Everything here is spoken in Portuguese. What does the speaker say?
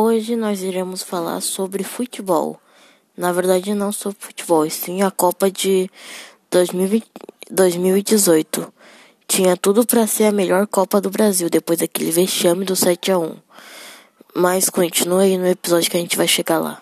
Hoje nós iremos falar sobre futebol. Na verdade, não sobre futebol, e sim a Copa de 2020, 2018. Tinha tudo para ser a melhor Copa do Brasil depois daquele vexame do 7 a 1. Mas continua aí no episódio que a gente vai chegar lá.